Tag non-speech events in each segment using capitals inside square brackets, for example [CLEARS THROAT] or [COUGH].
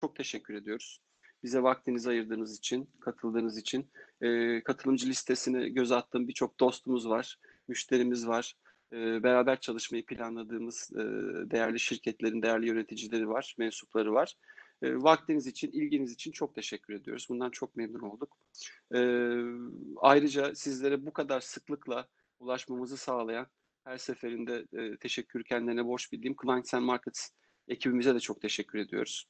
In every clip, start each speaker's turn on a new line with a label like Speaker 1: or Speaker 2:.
Speaker 1: çok teşekkür ediyoruz. Bize vaktinizi ayırdığınız için, katıldığınız için. E, katılımcı listesini göz attığım birçok dostumuz var, müşterimiz var. E, beraber çalışmayı planladığımız e, değerli şirketlerin değerli yöneticileri var, mensupları var. E, vaktiniz için, ilginiz için çok teşekkür ediyoruz. Bundan çok memnun olduk. E, ayrıca sizlere bu kadar sıklıkla ulaşmamızı sağlayan her seferinde e, teşekkür kendilerine borç bildiğim Clients and Markets ekibimize de çok teşekkür ediyoruz.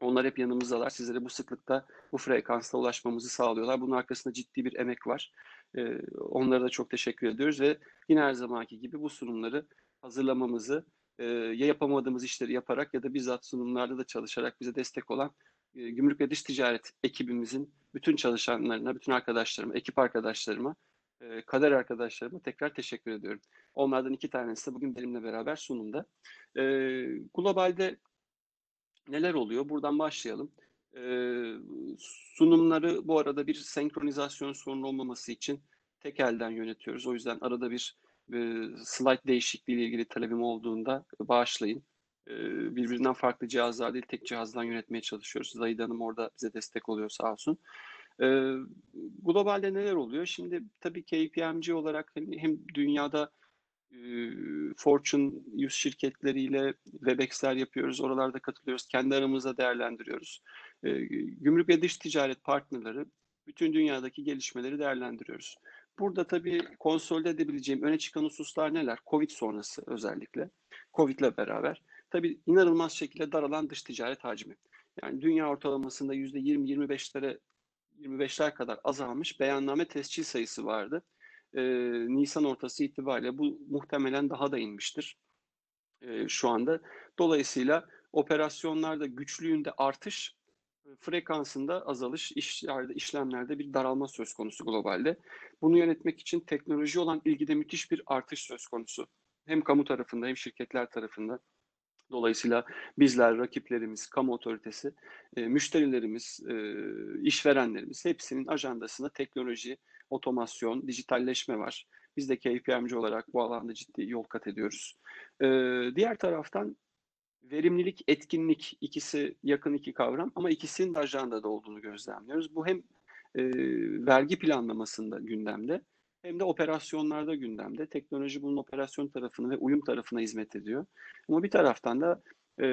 Speaker 1: Onlar hep yanımızdalar. Sizlere bu sıklıkta, bu frekansta ulaşmamızı sağlıyorlar. Bunun arkasında ciddi bir emek var. Ee, onlara da çok teşekkür ediyoruz ve yine her zamanki gibi bu sunumları hazırlamamızı e, ya yapamadığımız işleri yaparak ya da bizzat sunumlarda da çalışarak bize destek olan e, Gümrük ve Dış Ticaret ekibimizin bütün çalışanlarına, bütün arkadaşlarıma, ekip arkadaşlarıma, e, kader arkadaşlarıma tekrar teşekkür ediyorum. Onlardan iki tanesi de bugün benimle beraber sunumda. E, globalde neler oluyor? Buradan başlayalım. Ee, sunumları bu arada bir senkronizasyon sorunu olmaması için tek elden yönetiyoruz. O yüzden arada bir e, slide değişikliği ile ilgili talebim olduğunda bağışlayın. E, birbirinden farklı cihazlar değil, tek cihazdan yönetmeye çalışıyoruz. Zahide Hanım orada bize destek oluyor sağ olsun. E, globalde neler oluyor? Şimdi tabii KPMG olarak hem, hem dünyada Fortune 100 şirketleriyle Webex'ler yapıyoruz. Oralarda katılıyoruz. Kendi aramızda değerlendiriyoruz. Gümrük ve dış ticaret partnerleri bütün dünyadaki gelişmeleri değerlendiriyoruz. Burada tabii konsolide edebileceğim öne çıkan hususlar neler? Covid sonrası özellikle. Covid ile beraber. Tabii inanılmaz şekilde daralan dış ticaret hacmi. Yani dünya ortalamasında %20-25'lere 25'ler kadar azalmış beyanname tescil sayısı vardı e, Nisan ortası itibariyle bu muhtemelen daha da inmiştir e, şu anda. Dolayısıyla operasyonlarda güçlüğünde artış, frekansında azalış, işlerde, işlemlerde bir daralma söz konusu globalde. Bunu yönetmek için teknoloji olan ilgide müthiş bir artış söz konusu. Hem kamu tarafında hem şirketler tarafında. Dolayısıyla bizler, rakiplerimiz, kamu otoritesi, müşterilerimiz, işverenlerimiz hepsinin ajandasında teknoloji, otomasyon, dijitalleşme var. Biz de KPMG olarak bu alanda ciddi yol kat ediyoruz. Ee, diğer taraftan verimlilik, etkinlik ikisi yakın iki kavram ama ikisinin de ajandada olduğunu gözlemliyoruz. Bu hem e, vergi planlamasında gündemde hem de operasyonlarda gündemde. Teknoloji bunun operasyon tarafını ve uyum tarafına hizmet ediyor. Ama bir taraftan da e,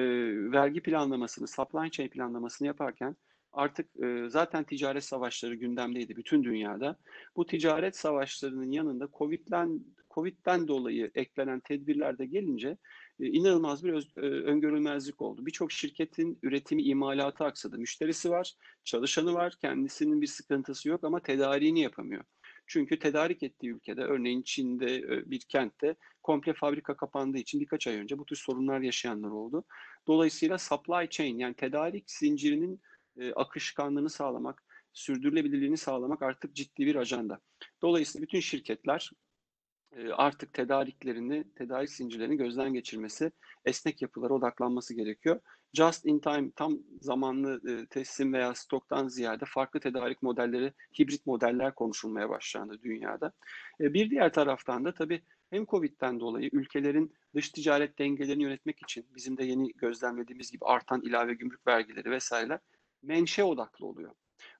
Speaker 1: vergi planlamasını, supply chain planlamasını yaparken artık e, zaten ticaret savaşları gündemdeydi bütün dünyada. Bu ticaret savaşlarının yanında Covid'den Covid'den dolayı eklenen tedbirler de gelince e, inanılmaz bir öz, e, öngörülmezlik oldu. Birçok şirketin üretimi, imalatı aksadı. Müşterisi var, çalışanı var, kendisinin bir sıkıntısı yok ama tedariğini yapamıyor. Çünkü tedarik ettiği ülkede, örneğin Çin'de e, bir kentte komple fabrika kapandığı için birkaç ay önce bu tür sorunlar yaşayanlar oldu. Dolayısıyla supply chain yani tedarik zincirinin e, akışkanlığını sağlamak, sürdürülebilirliğini sağlamak artık ciddi bir ajanda. Dolayısıyla bütün şirketler e, artık tedariklerini, tedarik zincirlerini gözden geçirmesi, esnek yapılara odaklanması gerekiyor. Just in time, tam zamanlı e, teslim veya stoktan ziyade farklı tedarik modelleri, hibrit modeller konuşulmaya başlandı dünyada. E, bir diğer taraftan da tabii hem Covid'den dolayı ülkelerin dış ticaret dengelerini yönetmek için bizim de yeni gözlemlediğimiz gibi artan ilave gümrük vergileri vesaire menşe odaklı oluyor.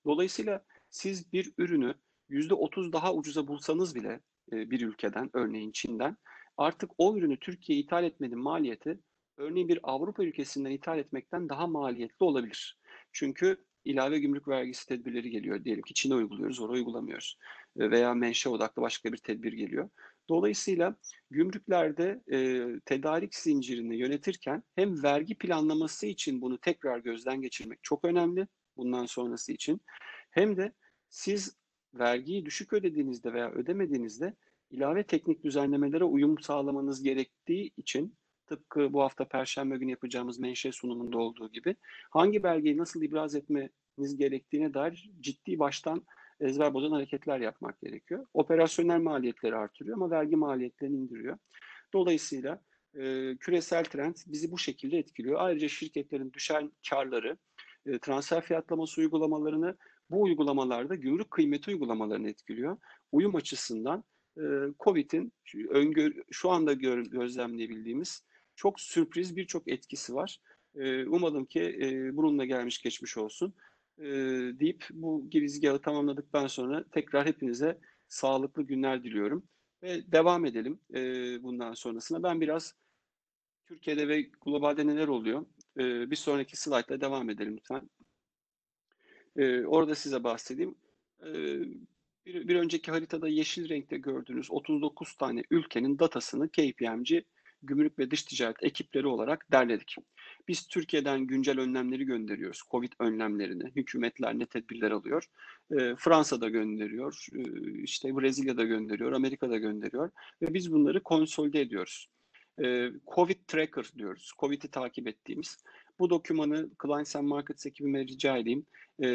Speaker 1: Dolayısıyla siz bir ürünü %30 daha ucuza bulsanız bile e, bir ülkeden, örneğin Çin'den, artık o ürünü Türkiye'ye ithal etmenin maliyeti örneğin bir Avrupa ülkesinden ithal etmekten daha maliyetli olabilir. Çünkü ilave gümrük vergisi tedbirleri geliyor. Diyelim ki Çin'e uyguluyoruz, oraya uygulamıyoruz. E, veya menşe odaklı başka bir tedbir geliyor. Dolayısıyla gümrüklerde e, tedarik zincirini yönetirken hem vergi planlaması için bunu tekrar gözden geçirmek çok önemli bundan sonrası için. Hem de siz vergiyi düşük ödediğinizde veya ödemediğinizde ilave teknik düzenlemelere uyum sağlamanız gerektiği için tıpkı bu hafta Perşembe günü yapacağımız menşe sunumunda olduğu gibi hangi belgeyi nasıl ibraz etmeniz gerektiğine dair ciddi baştan ezber bozan hareketler yapmak gerekiyor. Operasyonel maliyetleri artırıyor ama vergi maliyetlerini indiriyor. Dolayısıyla e, küresel trend bizi bu şekilde etkiliyor. Ayrıca şirketlerin düşen karları, e, transfer fiyatlaması uygulamalarını bu uygulamalarda gümrük kıymeti uygulamalarını etkiliyor. Uyum açısından e, COVID'in şu, anda gör, gözlemleyebildiğimiz çok sürpriz birçok etkisi var. E, umalım ki e, bununla gelmiş geçmiş olsun e, deyip bu girizgahı tamamladıktan sonra tekrar hepinize sağlıklı günler diliyorum. Ve devam edelim e, bundan sonrasına. Ben biraz Türkiye'de ve globalde neler oluyor? E, bir sonraki slaytla devam edelim lütfen. E, orada size bahsedeyim. E, bir, bir önceki haritada yeşil renkte gördüğünüz 39 tane ülkenin datasını KPMG gümrük ve dış ticaret ekipleri olarak derledik. Biz Türkiye'den güncel önlemleri gönderiyoruz. Covid önlemlerini. Hükümetler ne tedbirler alıyor? E, Fransa'da gönderiyor, e, işte Brezilya'da gönderiyor, Amerika'da gönderiyor ve biz bunları konsolide ediyoruz. E, Covid Tracker diyoruz. Covid'i takip ettiğimiz. Bu dokümanı Clients and Markets ekibime rica edeyim. E,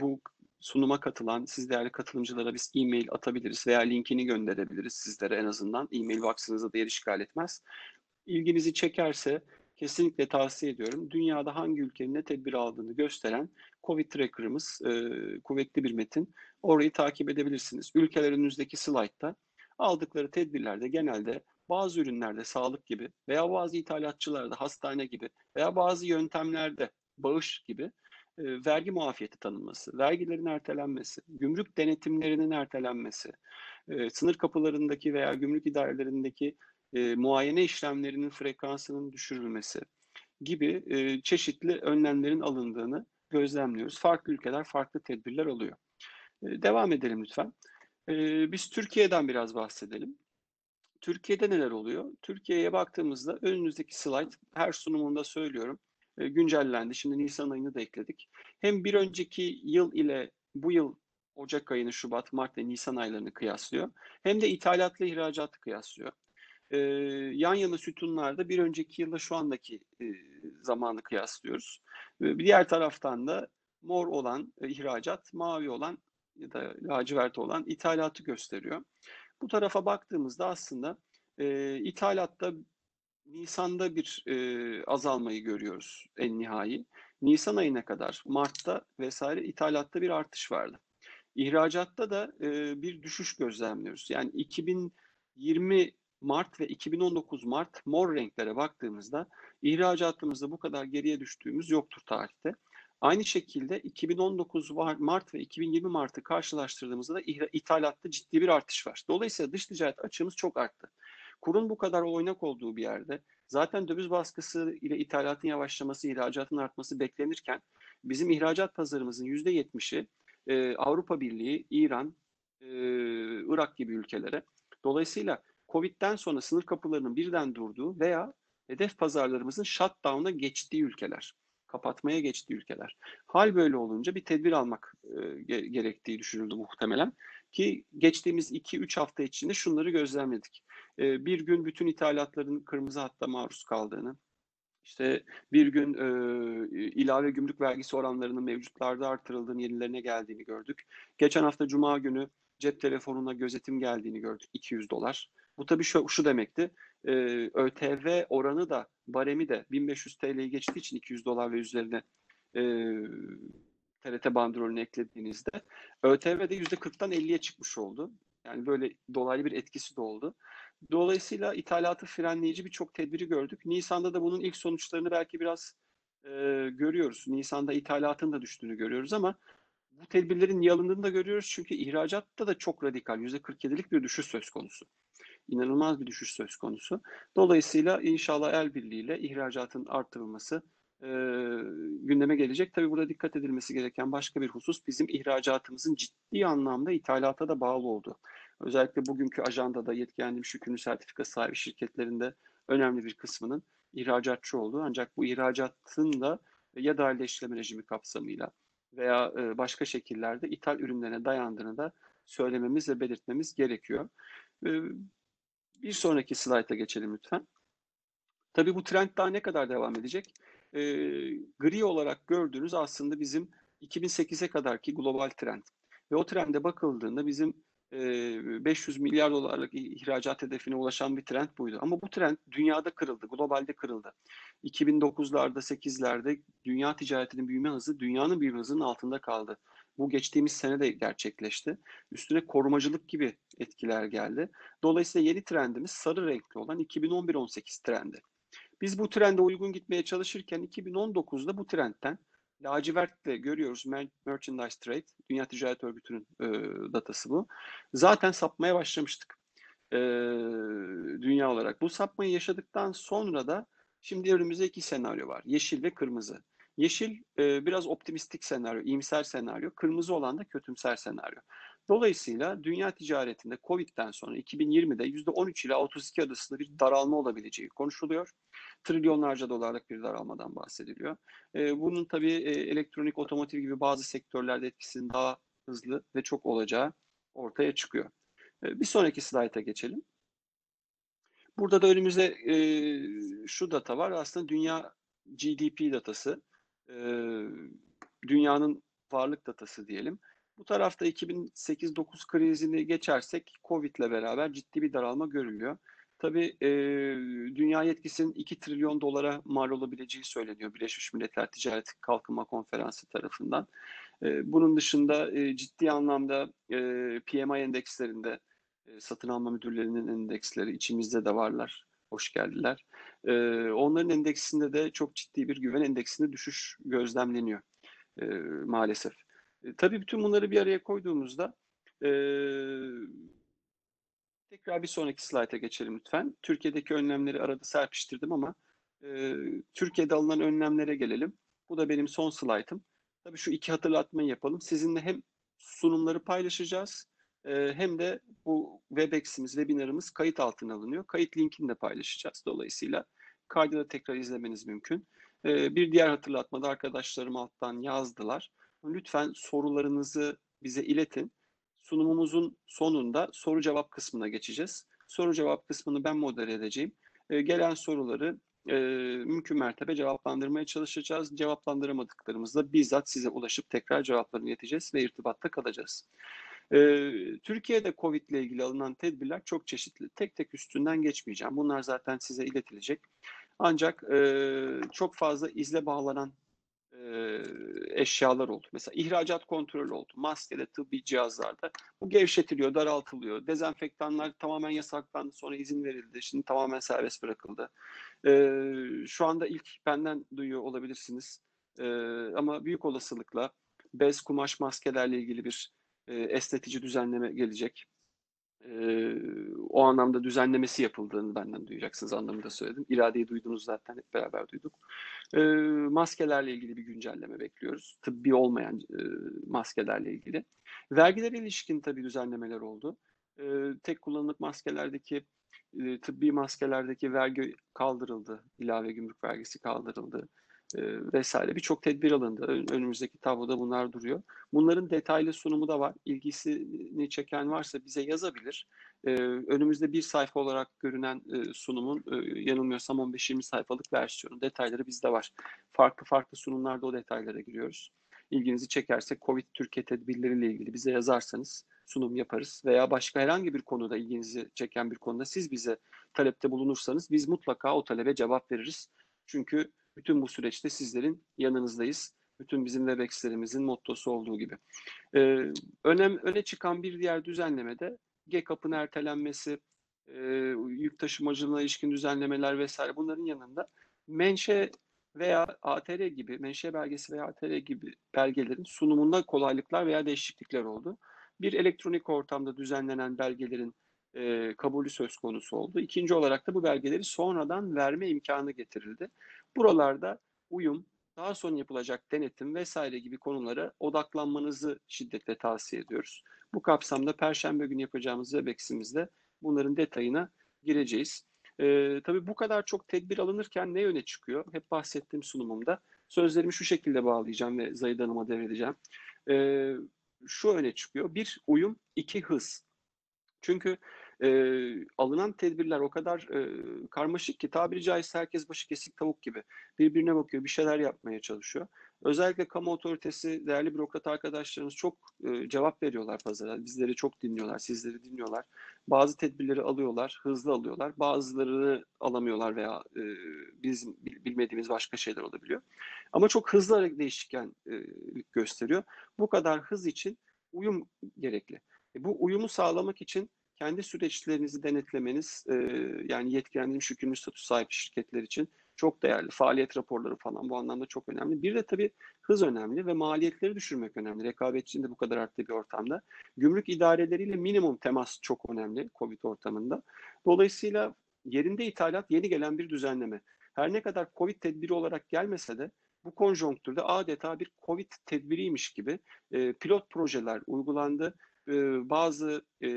Speaker 1: bu sunuma katılan siz değerli katılımcılara biz e-mail atabiliriz veya linkini gönderebiliriz sizlere en azından. E-mail box'ınıza da yer işgal etmez. İlginizi çekerse kesinlikle tavsiye ediyorum. Dünyada hangi ülkenin ne tedbir aldığını gösteren Covid Tracker'ımız e, kuvvetli bir metin. Orayı takip edebilirsiniz. Ülkeler önünüzdeki slaytta aldıkları tedbirlerde genelde bazı ürünlerde sağlık gibi veya bazı ithalatçılarda hastane gibi veya bazı yöntemlerde bağış gibi e, vergi muafiyeti tanınması, vergilerin ertelenmesi, gümrük denetimlerinin ertelenmesi, e, sınır kapılarındaki veya gümrük idarelerindeki e, muayene işlemlerinin frekansının düşürülmesi gibi e, çeşitli önlemlerin alındığını gözlemliyoruz. Farklı ülkeler farklı tedbirler alıyor. E, devam edelim lütfen. E, biz Türkiye'den biraz bahsedelim. Türkiye'de neler oluyor? Türkiye'ye baktığımızda önünüzdeki slide her sunumunda söylüyorum e, güncellendi. Şimdi Nisan ayını da ekledik. Hem bir önceki yıl ile bu yıl Ocak ayını, Şubat, Mart ve Nisan aylarını kıyaslıyor. Hem de ithalatla ihracatı kıyaslıyor e, yan yana sütunlarda bir önceki yılda şu andaki e, zamanı kıyaslıyoruz. E, bir diğer taraftan da mor olan e, ihracat, mavi olan ya da lacivert olan ithalatı gösteriyor. Bu tarafa baktığımızda aslında e, ithalatta Nisan'da bir e, azalmayı görüyoruz en nihai. Nisan ayına kadar Mart'ta vesaire ithalatta bir artış vardı. İhracatta da e, bir düşüş gözlemliyoruz. Yani 2020 Mart ve 2019 Mart mor renklere baktığımızda ihracatımızda bu kadar geriye düştüğümüz yoktur tarihte. Aynı şekilde 2019 Mart ve 2020 Mart'ı karşılaştırdığımızda da ithalatta ciddi bir artış var. Dolayısıyla dış ticaret açığımız çok arttı. Kurun bu kadar oynak olduğu bir yerde zaten döviz baskısı ile ithalatın yavaşlaması, ihracatın artması beklenirken bizim ihracat pazarımızın %70'i e, Avrupa Birliği, İran, e, Irak gibi ülkelere. Dolayısıyla Covid'den sonra sınır kapılarının birden durduğu veya hedef pazarlarımızın shutdown'a geçtiği ülkeler, kapatmaya geçtiği ülkeler. Hal böyle olunca bir tedbir almak e, gerektiği düşünüldü muhtemelen. Ki geçtiğimiz 2-3 hafta içinde şunları gözlemledik. E, bir gün bütün ithalatların kırmızı hatta maruz kaldığını, işte bir gün e, ilave gümrük vergisi oranlarının mevcutlarda artırıldığını, yenilerine geldiğini gördük. Geçen hafta Cuma günü cep telefonuna gözetim geldiğini gördük 200 dolar. Bu tabii şu, şu demekti. E, ÖTV oranı da baremi de 1500 TL'yi geçtiği için 200 dolar ve üzerine e, TRT bandrolünü eklediğinizde ÖTV de %40'tan 50'ye çıkmış oldu. Yani böyle dolaylı bir etkisi de oldu. Dolayısıyla ithalatı frenleyici birçok tedbiri gördük. Nisan'da da bunun ilk sonuçlarını belki biraz e, görüyoruz. Nisan'da ithalatın da düştüğünü görüyoruz ama bu tedbirlerin niye alındığını da görüyoruz. Çünkü ihracatta da çok radikal %47'lik bir düşüş söz konusu inanılmaz bir düşüş söz konusu. Dolayısıyla inşallah el birliğiyle ihracatın artırılması e, gündeme gelecek. Tabii burada dikkat edilmesi gereken başka bir husus bizim ihracatımızın ciddi anlamda ithalata da bağlı olduğu. Özellikle bugünkü ajandada yetkilendirilmiş yükümlü sertifika sahibi şirketlerinde önemli bir kısmının ihracatçı olduğu ancak bu ihracatın da ya dahil işleme rejimi kapsamıyla veya başka şekillerde ithal ürünlerine dayandığını da söylememiz ve belirtmemiz gerekiyor. Bir sonraki slayta geçelim lütfen. Tabii bu trend daha ne kadar devam edecek? E, gri olarak gördüğünüz aslında bizim 2008'e kadarki global trend. Ve o trende bakıldığında bizim e, 500 milyar dolarlık ihracat hedefine ulaşan bir trend buydu. Ama bu trend dünyada kırıldı, globalde kırıldı. 2009'larda, 8'lerde dünya ticaretinin büyüme hızı dünyanın büyüme hızının altında kaldı. Bu geçtiğimiz sene de gerçekleşti. Üstüne korumacılık gibi etkiler geldi. Dolayısıyla yeni trendimiz sarı renkli olan 2011-18 trendi. Biz bu trende uygun gitmeye çalışırken 2019'da bu trendten lacivertle görüyoruz Merchandise Trade, Dünya Ticaret Örgütü'nün e, datası bu. Zaten sapmaya başlamıştık e, dünya olarak. Bu sapmayı yaşadıktan sonra da şimdi önümüzde iki senaryo var. Yeşil ve kırmızı. Yeşil e, biraz optimistik senaryo, iyimser senaryo. Kırmızı olan da kötümser senaryo. Dolayısıyla dünya ticaretinde Covid'den sonra 2020'de %13 ile 32 arasında bir daralma olabileceği konuşuluyor. Trilyonlarca dolarlık bir daralmadan bahsediliyor. E, bunun tabii e, elektronik, otomotiv gibi bazı sektörlerde etkisinin daha hızlı ve çok olacağı ortaya çıkıyor. E, bir sonraki slayta geçelim. Burada da önümüzde e, şu data var. Aslında dünya GDP datası. E, dünyanın varlık datası diyelim. Bu tarafta 2008-9 krizini geçersek Covid ile beraber ciddi bir daralma görülüyor. Tabii e, dünya yetkisinin 2 trilyon dolara mal olabileceği söyleniyor Birleşmiş Milletler Ticaret Kalkınma Konferansı tarafından. E, bunun dışında e, ciddi anlamda e, PMI endekslerinde e, satın alma müdürlerinin endeksleri içimizde de varlar. Hoş geldiler. E, onların endeksinde de çok ciddi bir güven endeksinde düşüş gözlemleniyor e, maalesef. E, tabii bütün bunları bir araya koyduğumuzda e, tekrar bir sonraki slayta geçelim lütfen. Türkiye'deki önlemleri arada serpiştirdim ama e, Türkiye'de alınan önlemlere gelelim. Bu da benim son slaytım. Tabii şu iki hatırlatmayı yapalım. Sizinle hem sunumları paylaşacağız hem de bu Webex'imiz, webinarımız kayıt altına alınıyor. Kayıt linkini de paylaşacağız dolayısıyla. Kaydı da tekrar izlemeniz mümkün. E, bir diğer hatırlatmada arkadaşlarım alttan yazdılar. Lütfen sorularınızı bize iletin. Sunumumuzun sonunda soru cevap kısmına geçeceğiz. Soru cevap kısmını ben modere edeceğim. E, gelen soruları e, mümkün mertebe cevaplandırmaya çalışacağız. Cevaplandıramadıklarımızda bizzat size ulaşıp tekrar cevaplarını ileteceğiz ve irtibatta kalacağız. E, Türkiye'de COVID ile ilgili alınan tedbirler çok çeşitli. Tek tek üstünden geçmeyeceğim. Bunlar zaten size iletilecek. Ancak e, çok fazla izle bağlanan e, eşyalar oldu. Mesela ihracat kontrolü oldu. Maskede, tıbbi cihazlarda. Bu gevşetiliyor, daraltılıyor. Dezenfektanlar tamamen yasaklandı. Sonra izin verildi. Şimdi tamamen serbest bırakıldı. E, şu anda ilk benden duyuyor olabilirsiniz. Ama büyük olasılıkla bez, kumaş maskelerle ilgili bir e, esnetici düzenleme gelecek. E, o anlamda düzenlemesi yapıldığını benden duyacaksınız anlamında söyledim. İradeyi duydunuz zaten hep beraber duyduk. E, maskelerle ilgili bir güncelleme bekliyoruz. Tıbbi olmayan e, maskelerle ilgili. Vergilere ilişkin tabii düzenlemeler oldu. E, tek kullanımlık maskelerdeki e, tıbbi maskelerdeki vergi kaldırıldı. İlave gümrük vergisi kaldırıldı e, vesaire birçok tedbir alındı. Önümüzdeki tabloda bunlar duruyor. Bunların detaylı sunumu da var. İlgisini çeken varsa bize yazabilir. E, önümüzde bir sayfa olarak görünen e, sunumun yanılmıyorsam 15-20 sayfalık versiyonu. Detayları bizde var. Farklı farklı sunumlarda o detaylara giriyoruz. İlginizi çekerse COVID Türkiye tedbirleriyle ilgili bize yazarsanız sunum yaparız veya başka herhangi bir konuda ilginizi çeken bir konuda siz bize talepte bulunursanız biz mutlaka o talebe cevap veririz. Çünkü bütün bu süreçte sizlerin yanınızdayız. Bütün bizim Webex'lerimizin mottosu olduğu gibi. Ee, önem, öne çıkan bir diğer düzenleme de GECAP'ın ertelenmesi, e, yük taşımacılığına ilişkin düzenlemeler vesaire bunların yanında menşe veya ATR gibi, menşe belgesi veya ATR gibi belgelerin sunumunda kolaylıklar veya değişiklikler oldu. Bir elektronik ortamda düzenlenen belgelerin e, kabulü söz konusu oldu. İkinci olarak da bu belgeleri sonradan verme imkanı getirildi. Buralarda uyum, daha sonra yapılacak denetim vesaire gibi konulara odaklanmanızı şiddetle tavsiye ediyoruz. Bu kapsamda Perşembe günü yapacağımız Webex'imizde bunların detayına gireceğiz. Ee, tabii bu kadar çok tedbir alınırken ne öne çıkıyor? Hep bahsettiğim sunumumda. Sözlerimi şu şekilde bağlayacağım ve Zahid Hanım'a devredeceğim. Ee, şu öne çıkıyor. Bir, uyum. iki hız. Çünkü e, alınan tedbirler o kadar e, karmaşık ki tabiri caizse herkes başı kesik tavuk gibi birbirine bakıyor, bir şeyler yapmaya çalışıyor. Özellikle kamu otoritesi, değerli bürokrat arkadaşlarımız çok e, cevap veriyorlar pazara. Bizleri çok dinliyorlar, sizleri dinliyorlar. Bazı tedbirleri alıyorlar, hızlı alıyorlar. Bazılarını alamıyorlar veya e, bizim bilmediğimiz başka şeyler olabiliyor. Ama çok hızlı değişkenlik gösteriyor. Bu kadar hız için uyum gerekli. E, bu uyumu sağlamak için kendi süreçlerinizi denetlemeniz, e, yani yetkilendirilmiş yükümlü statü sahibi şirketler için çok değerli. Faaliyet raporları falan bu anlamda çok önemli. Bir de tabii hız önemli ve maliyetleri düşürmek önemli. Rekabetçinin de bu kadar arttığı bir ortamda. Gümrük idareleriyle minimum temas çok önemli Covid ortamında. Dolayısıyla yerinde ithalat yeni gelen bir düzenleme. Her ne kadar Covid tedbiri olarak gelmese de bu konjonktürde adeta bir Covid tedbiriymiş gibi e, pilot projeler uygulandı. Bazı e,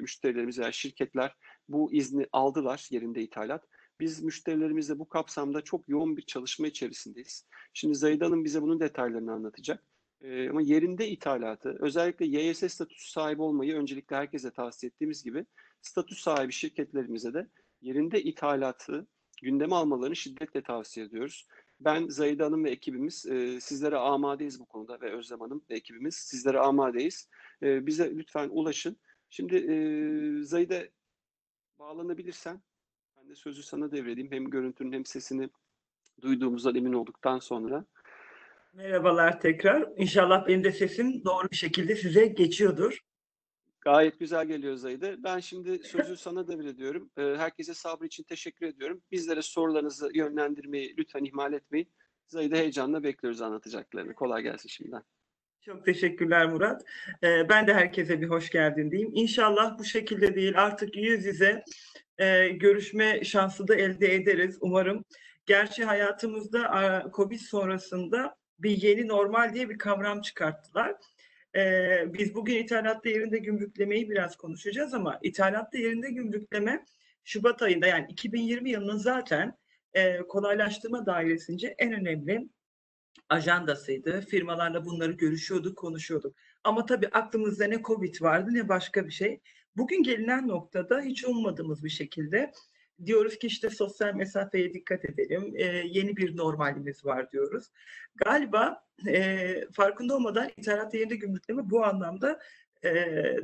Speaker 1: müşterilerimiz veya şirketler bu izni aldılar yerinde ithalat. Biz müşterilerimizle bu kapsamda çok yoğun bir çalışma içerisindeyiz. Şimdi Zahide Hanım bize bunun detaylarını anlatacak. E, ama yerinde ithalatı, özellikle YS statüsü sahibi olmayı öncelikle herkese tavsiye ettiğimiz gibi statü sahibi şirketlerimize de yerinde ithalatı gündeme almalarını şiddetle tavsiye ediyoruz. Ben Zahide Hanım ve ekibimiz e, sizlere amadeyiz bu konuda ve Özlem Hanım ve ekibimiz sizlere amadeyiz. E, bize lütfen ulaşın. Şimdi e, Zahide bağlanabilirsen ben de sözü sana devredeyim. Hem görüntünün hem sesini duyduğumuzdan emin olduktan sonra.
Speaker 2: Merhabalar tekrar. İnşallah benim de sesim doğru bir şekilde size geçiyordur.
Speaker 1: Gayet güzel geliyor Zahide. Ben şimdi sözü sana devrediyorum. Ee, Herkese sabrı için teşekkür ediyorum. Bizlere sorularınızı yönlendirmeyi lütfen ihmal etmeyin. Zahide heyecanla bekliyoruz anlatacaklarını. Kolay gelsin şimdiden.
Speaker 2: Çok teşekkürler Murat. Ee, ben de herkese bir hoş geldin diyeyim. İnşallah bu şekilde değil artık yüz yüze e, görüşme şansı da elde ederiz umarım. Gerçi hayatımızda Covid sonrasında bir yeni normal diye bir kavram çıkarttılar. Ee, biz bugün ithalatta yerinde gümrüklemeyi biraz konuşacağız ama ithalatta yerinde gümrükleme Şubat ayında yani 2020 yılının zaten e, kolaylaştırma dairesince en önemli ajandasıydı. Firmalarla bunları görüşüyorduk, konuşuyorduk. Ama tabii aklımızda ne Covid vardı ne başka bir şey. Bugün gelinen noktada hiç ummadığımız bir şekilde diyoruz ki işte sosyal mesafeye dikkat edelim. E, yeni bir normalimiz var diyoruz. Galiba e, farkında olmadan ithalat yerinde gümrükleme bu anlamda e,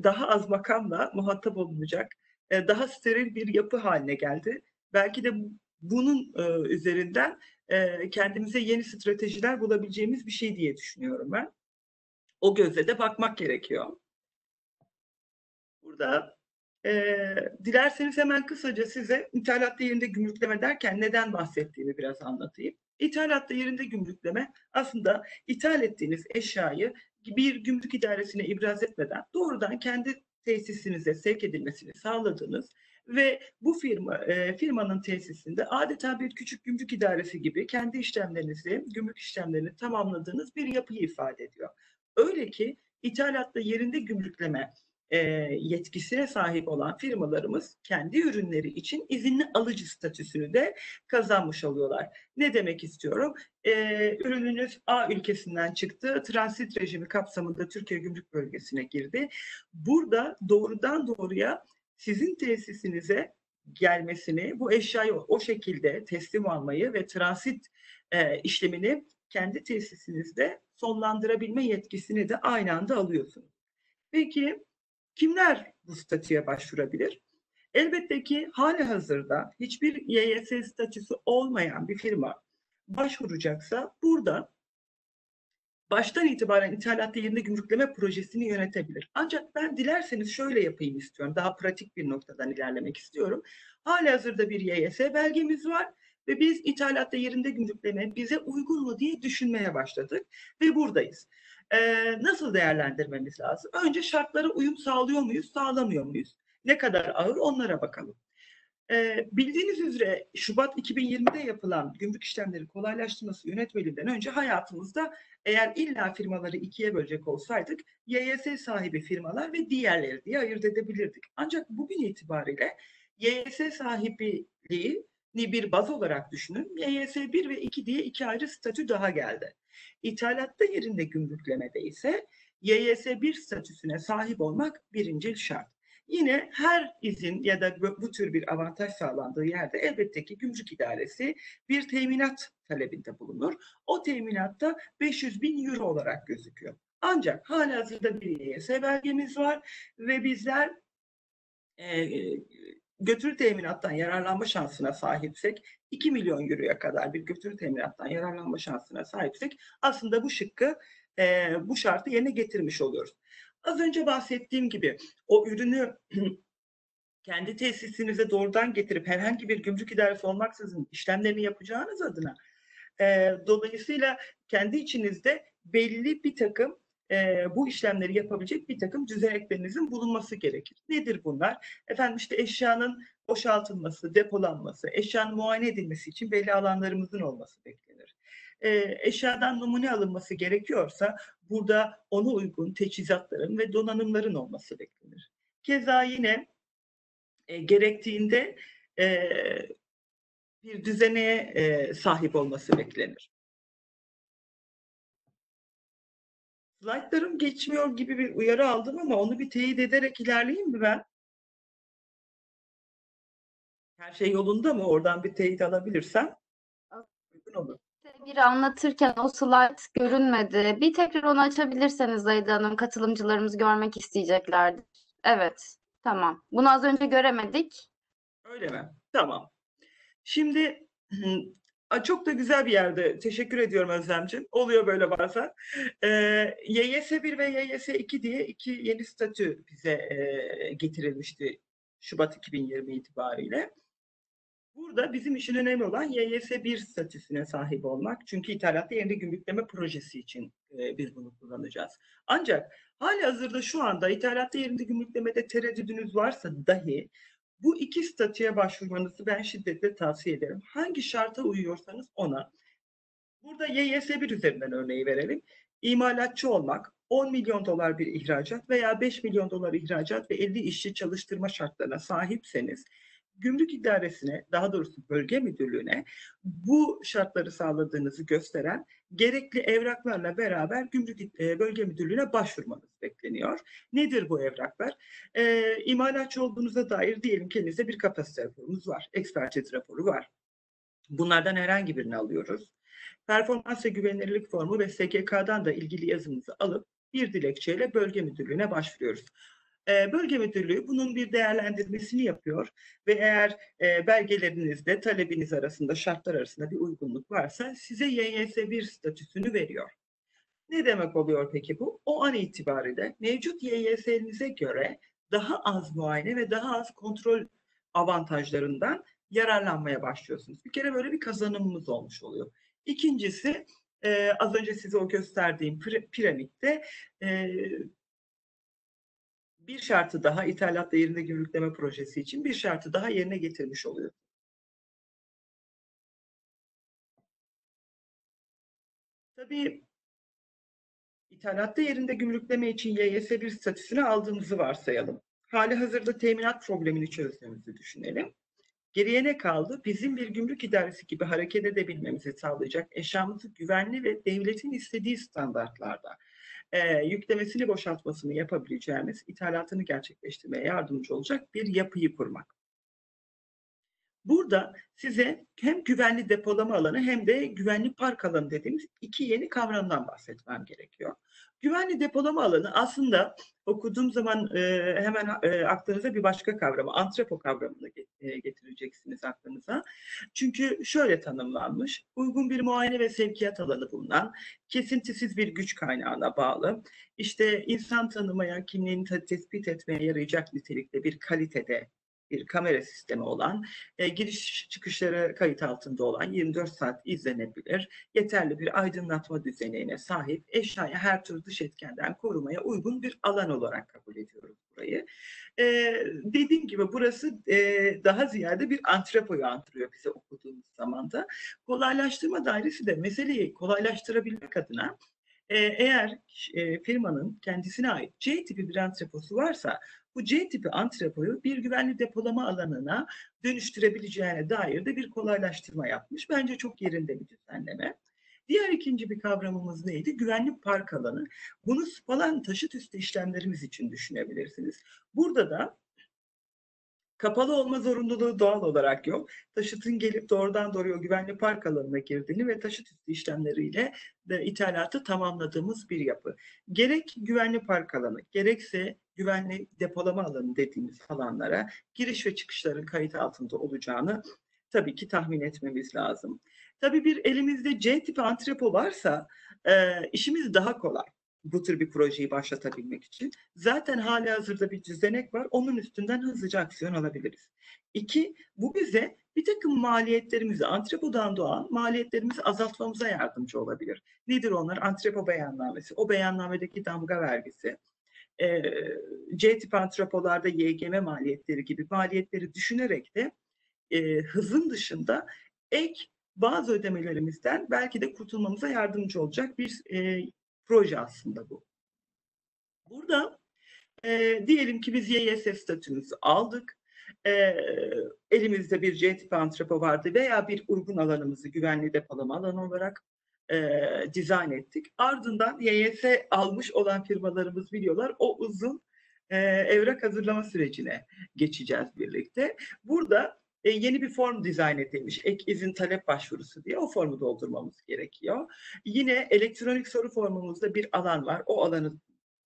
Speaker 2: daha az makamla muhatap olunacak. E, daha steril bir yapı haline geldi. Belki de bunun e, üzerinden e, kendimize yeni stratejiler bulabileceğimiz bir şey diye düşünüyorum ben. O gözle de bakmak gerekiyor. Burada e, dilerseniz hemen kısaca size ithalatta yerinde gümrükleme derken neden bahsettiğimi biraz anlatayım. İthalatta yerinde gümrükleme aslında ithal ettiğiniz eşyayı bir gümrük idaresine ibraz etmeden doğrudan kendi tesisinize sevk edilmesini sağladığınız ve bu firma e, firmanın tesisinde adeta bir küçük gümrük idaresi gibi kendi işlemlerinizi, gümrük işlemlerini tamamladığınız bir yapıyı ifade ediyor. Öyle ki ithalatta yerinde gümrükleme e, yetkisine sahip olan firmalarımız kendi ürünleri için izinli alıcı statüsünü de kazanmış oluyorlar. Ne demek istiyorum? E, ürününüz A ülkesinden çıktı, transit rejimi kapsamında Türkiye Gümrük Bölgesi'ne girdi. Burada doğrudan doğruya sizin tesisinize gelmesini, bu eşyayı o şekilde teslim almayı ve transit e, işlemini kendi tesisinizde sonlandırabilme yetkisini de aynı anda alıyorsunuz. Peki kimler bu statüye başvurabilir? Elbette ki hali hazırda hiçbir YYS statüsü olmayan bir firma başvuracaksa burada baştan itibaren ithalatta yerine gümrükleme projesini yönetebilir. Ancak ben dilerseniz şöyle yapayım istiyorum. Daha pratik bir noktadan ilerlemek istiyorum. Hali hazırda bir YYS belgemiz var ve biz ithalatta yerinde gümrükleme bize uygun mu diye düşünmeye başladık ve buradayız. Ee, nasıl değerlendirmemiz lazım? Önce şartlara uyum sağlıyor muyuz, sağlamıyor muyuz? Ne kadar ağır onlara bakalım. Ee, bildiğiniz üzere Şubat 2020'de yapılan gümrük işlemleri kolaylaştırması yönetmeliğinden önce hayatımızda eğer illa firmaları ikiye bölecek olsaydık YYS sahibi firmalar ve diğerleri diye ayırt edebilirdik. Ancak bugün itibariyle YYS sahipliği bir baz olarak düşünün. YYS 1 ve 2 diye iki ayrı statü daha geldi. İthalatta yerinde gümrüklemede ise YYS 1 statüsüne sahip olmak birincil şart. Yine her izin ya da bu tür bir avantaj sağlandığı yerde elbette ki gümrük idaresi bir teminat talebinde bulunur. O teminatta 500 bin euro olarak gözüküyor. Ancak hala hazırda bir YYS belgemiz var ve bizler e, götürü teminattan yararlanma şansına sahipsek 2 milyon euroya kadar bir götürü teminattan yararlanma şansına sahipsek aslında bu şıkkı e, bu şartı yerine getirmiş oluyoruz. Az önce bahsettiğim gibi o ürünü [CLEARS THROAT] kendi tesisinize doğrudan getirip herhangi bir gümrük idaresi olmaksızın işlemlerini yapacağınız adına e, dolayısıyla kendi içinizde belli bir takım e, bu işlemleri yapabilecek bir takım düzeneklerinizin bulunması gerekir. Nedir bunlar? Efendim işte eşyanın boşaltılması, depolanması, eşyanın muayene edilmesi için belli alanlarımızın olması beklenir. E, eşyadan numune alınması gerekiyorsa burada ona uygun teçhizatların ve donanımların olması beklenir. Keza yine e, gerektiğinde e, bir düzeneye e, sahip olması beklenir. Slaytlarım geçmiyor gibi bir uyarı aldım ama onu bir teyit ederek ilerleyeyim mi ben? Her şey yolunda mı? Oradan bir teyit alabilirsem uygun olur.
Speaker 3: Bir anlatırken o slide görünmedi. Bir tekrar onu açabilirseniz Zahide Hanım, katılımcılarımız görmek isteyeceklerdir. Evet, tamam. Bunu az önce göremedik.
Speaker 2: Öyle mi? Tamam. Şimdi çok da güzel bir yerde. Teşekkür ediyorum Özlemciğim. Oluyor böyle bazen. Ee, YYS1 ve YYS2 diye iki yeni statü bize e, getirilmişti Şubat 2020 itibariyle. Burada bizim için önemli olan YYS1 statüsüne sahip olmak. Çünkü ithalatta yerinde gümrükleme projesi için e, biz bunu kullanacağız. Ancak hali hazırda şu anda ithalatta yerinde gümrüklemede tereddüdünüz varsa dahi bu iki statüye başvurmanızı ben şiddetle tavsiye ederim. Hangi şarta uyuyorsanız ona. Burada YYS1 üzerinden örneği verelim. İmalatçı olmak, 10 milyon dolar bir ihracat veya 5 milyon dolar ihracat ve 50 işçi çalıştırma şartlarına sahipseniz gümrük idaresine, daha doğrusu bölge müdürlüğüne bu şartları sağladığınızı gösteren gerekli evraklarla beraber gümrük e, bölge müdürlüğüne başvurmanız bekleniyor. Nedir bu evraklar? E, imalatçı olduğunuza dair diyelim ki elinizde bir kapasite raporunuz var, ekspertiz raporu var. Bunlardan herhangi birini alıyoruz. Performans ve güvenilirlik formu ve SGK'dan da ilgili yazımızı alıp bir dilekçeyle bölge müdürlüğüne başvuruyoruz. E, bölge müdürlüğü bunun bir değerlendirmesini yapıyor ve eğer e, belgelerinizde talebiniz arasında şartlar arasında bir uygunluk varsa size YYS1 statüsünü veriyor. Ne demek oluyor peki bu? O an itibariyle mevcut YYS'nize göre daha az muayene ve daha az kontrol avantajlarından yararlanmaya başlıyorsunuz. Bir kere böyle bir kazanımımız olmuş oluyor. İkincisi e, az önce size o gösterdiğim piramitte e, bir şartı daha ithalatta yerine gümrükleme projesi için bir şartı daha yerine getirmiş oluyor. Tabii ithalatta yerinde gümrükleme için YYS1 statüsünü aldığımızı varsayalım. Hali hazırda teminat problemini çözdüğümüzü düşünelim. Geriye ne kaldı? Bizim bir gümrük idaresi gibi hareket edebilmemizi sağlayacak eşyamızı güvenli ve devletin istediği standartlarda e, yüklemesini boşaltmasını yapabileceğimiz, ithalatını gerçekleştirmeye yardımcı olacak bir yapıyı kurmak. Burada size hem güvenli depolama alanı hem de güvenli park alanı dediğimiz iki yeni kavramdan bahsetmem gerekiyor. Güvenli depolama alanı aslında okuduğum zaman e, hemen e, aklınıza bir başka kavramı, antrepo kavramını e, getireceksiniz aklınıza. Çünkü şöyle tanımlanmış, uygun bir muayene ve sevkiyat alanı bulunan, kesintisiz bir güç kaynağına bağlı, işte insan tanımaya, kimliğini tespit etmeye yarayacak nitelikte bir kalitede bir kamera sistemi olan, e, giriş çıkışları kayıt altında olan 24 saat izlenebilir, yeterli bir aydınlatma düzenine sahip, eşyayı her tür dış etkenden korumaya uygun bir alan olarak kabul ediyoruz burayı. E, dediğim gibi burası e, daha ziyade bir antrepoyu antırıyor bize okuduğumuz zaman da. Kolaylaştırma dairesi de meseleyi kolaylaştırabilmek adına e, eğer e, firmanın kendisine ait C tipi bir antreposu varsa bu C tipi antrepoyu bir güvenli depolama alanına dönüştürebileceğine dair de bir kolaylaştırma yapmış. Bence çok yerinde bir düzenleme. Diğer ikinci bir kavramımız neydi? Güvenli park alanı. Bunu spalan taşıt üstü işlemlerimiz için düşünebilirsiniz. Burada da Kapalı olma zorunluluğu doğal olarak yok. Taşıtın gelip doğrudan doğruya güvenli park alanına girdiğini ve taşıt üstü işlemleriyle de ithalatı tamamladığımız bir yapı. Gerek güvenli park alanı, gerekse güvenli depolama alanı dediğimiz alanlara giriş ve çıkışların kayıt altında olacağını tabii ki tahmin etmemiz lazım. Tabii bir elimizde C tipi antrepo varsa e, işimiz daha kolay. bu tür bir projeyi başlatabilmek için. Zaten hali hazırda bir düzenek var. Onun üstünden hızlıca aksiyon alabiliriz. İki, bu bize bir takım maliyetlerimizi, antrepodan doğan maliyetlerimizi azaltmamıza yardımcı olabilir. Nedir onlar? Antrepo beyannamesi, o beyannamedeki damga vergisi, e, C tip antrepolarda YGM maliyetleri gibi maliyetleri düşünerek de e, hızın dışında ek bazı ödemelerimizden belki de kurtulmamıza yardımcı olacak bir e, proje aslında bu. Burada e, diyelim ki biz YYS statümüzü aldık. E, elimizde bir C tipi antrepo vardı veya bir uygun alanımızı güvenli depolama alanı olarak e, dizayn ettik. Ardından YYS almış olan firmalarımız biliyorlar o uzun e, evrak hazırlama sürecine geçeceğiz birlikte. Burada e, yeni bir form dizayn edilmiş. Ek izin talep başvurusu diye o formu doldurmamız gerekiyor. Yine elektronik soru formumuzda bir alan var. O alanı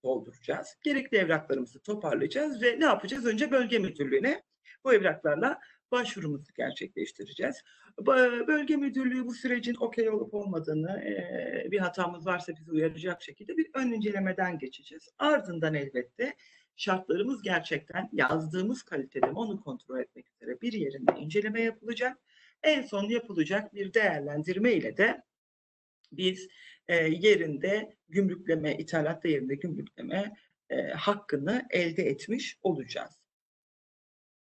Speaker 2: dolduracağız. Gerekli evraklarımızı toparlayacağız ve ne yapacağız? Önce bölge müdürlüğüne bu evraklarla başvurumuzu gerçekleştireceğiz. Bölge müdürlüğü bu sürecin okey olup olmadığını, bir hatamız varsa bizi uyaracak şekilde bir ön incelemeden geçeceğiz. Ardından elbette şartlarımız gerçekten yazdığımız kalitede mi onu kontrol etmek üzere bir yerinde inceleme yapılacak. En son yapılacak bir değerlendirme ile de biz yerinde gümrükleme, ithalatta yerinde gümrükleme hakkını elde etmiş olacağız.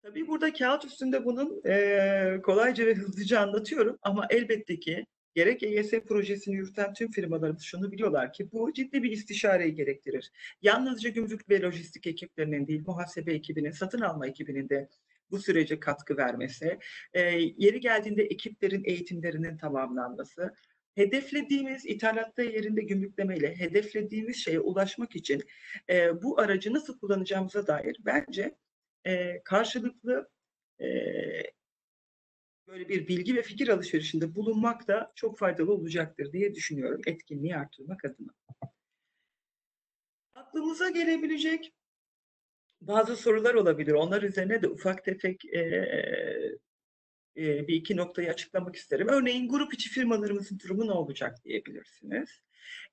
Speaker 2: Tabii burada kağıt üstünde bunun e, kolayca ve hızlıca anlatıyorum ama elbette ki gerek EYS projesini yürüten tüm firmalarımız şunu biliyorlar ki bu ciddi bir istişareyi gerektirir. Yalnızca gümrük ve lojistik ekiplerinin değil, muhasebe ekibinin, satın alma ekibinin de bu sürece katkı vermesi, e, yeri geldiğinde ekiplerin eğitimlerinin tamamlanması, hedeflediğimiz ithalatta yerinde gümrükleme ile hedeflediğimiz şeye ulaşmak için e, bu aracı nasıl kullanacağımıza dair bence e, karşılıklı e, böyle bir bilgi ve fikir alışverişinde bulunmak da çok faydalı olacaktır diye düşünüyorum etkinliği artırmak adına. Aklımıza gelebilecek bazı sorular olabilir. Onlar üzerine de ufak tefek e, e, bir iki noktayı açıklamak isterim. Örneğin grup içi firmalarımızın durumu ne olacak diyebilirsiniz.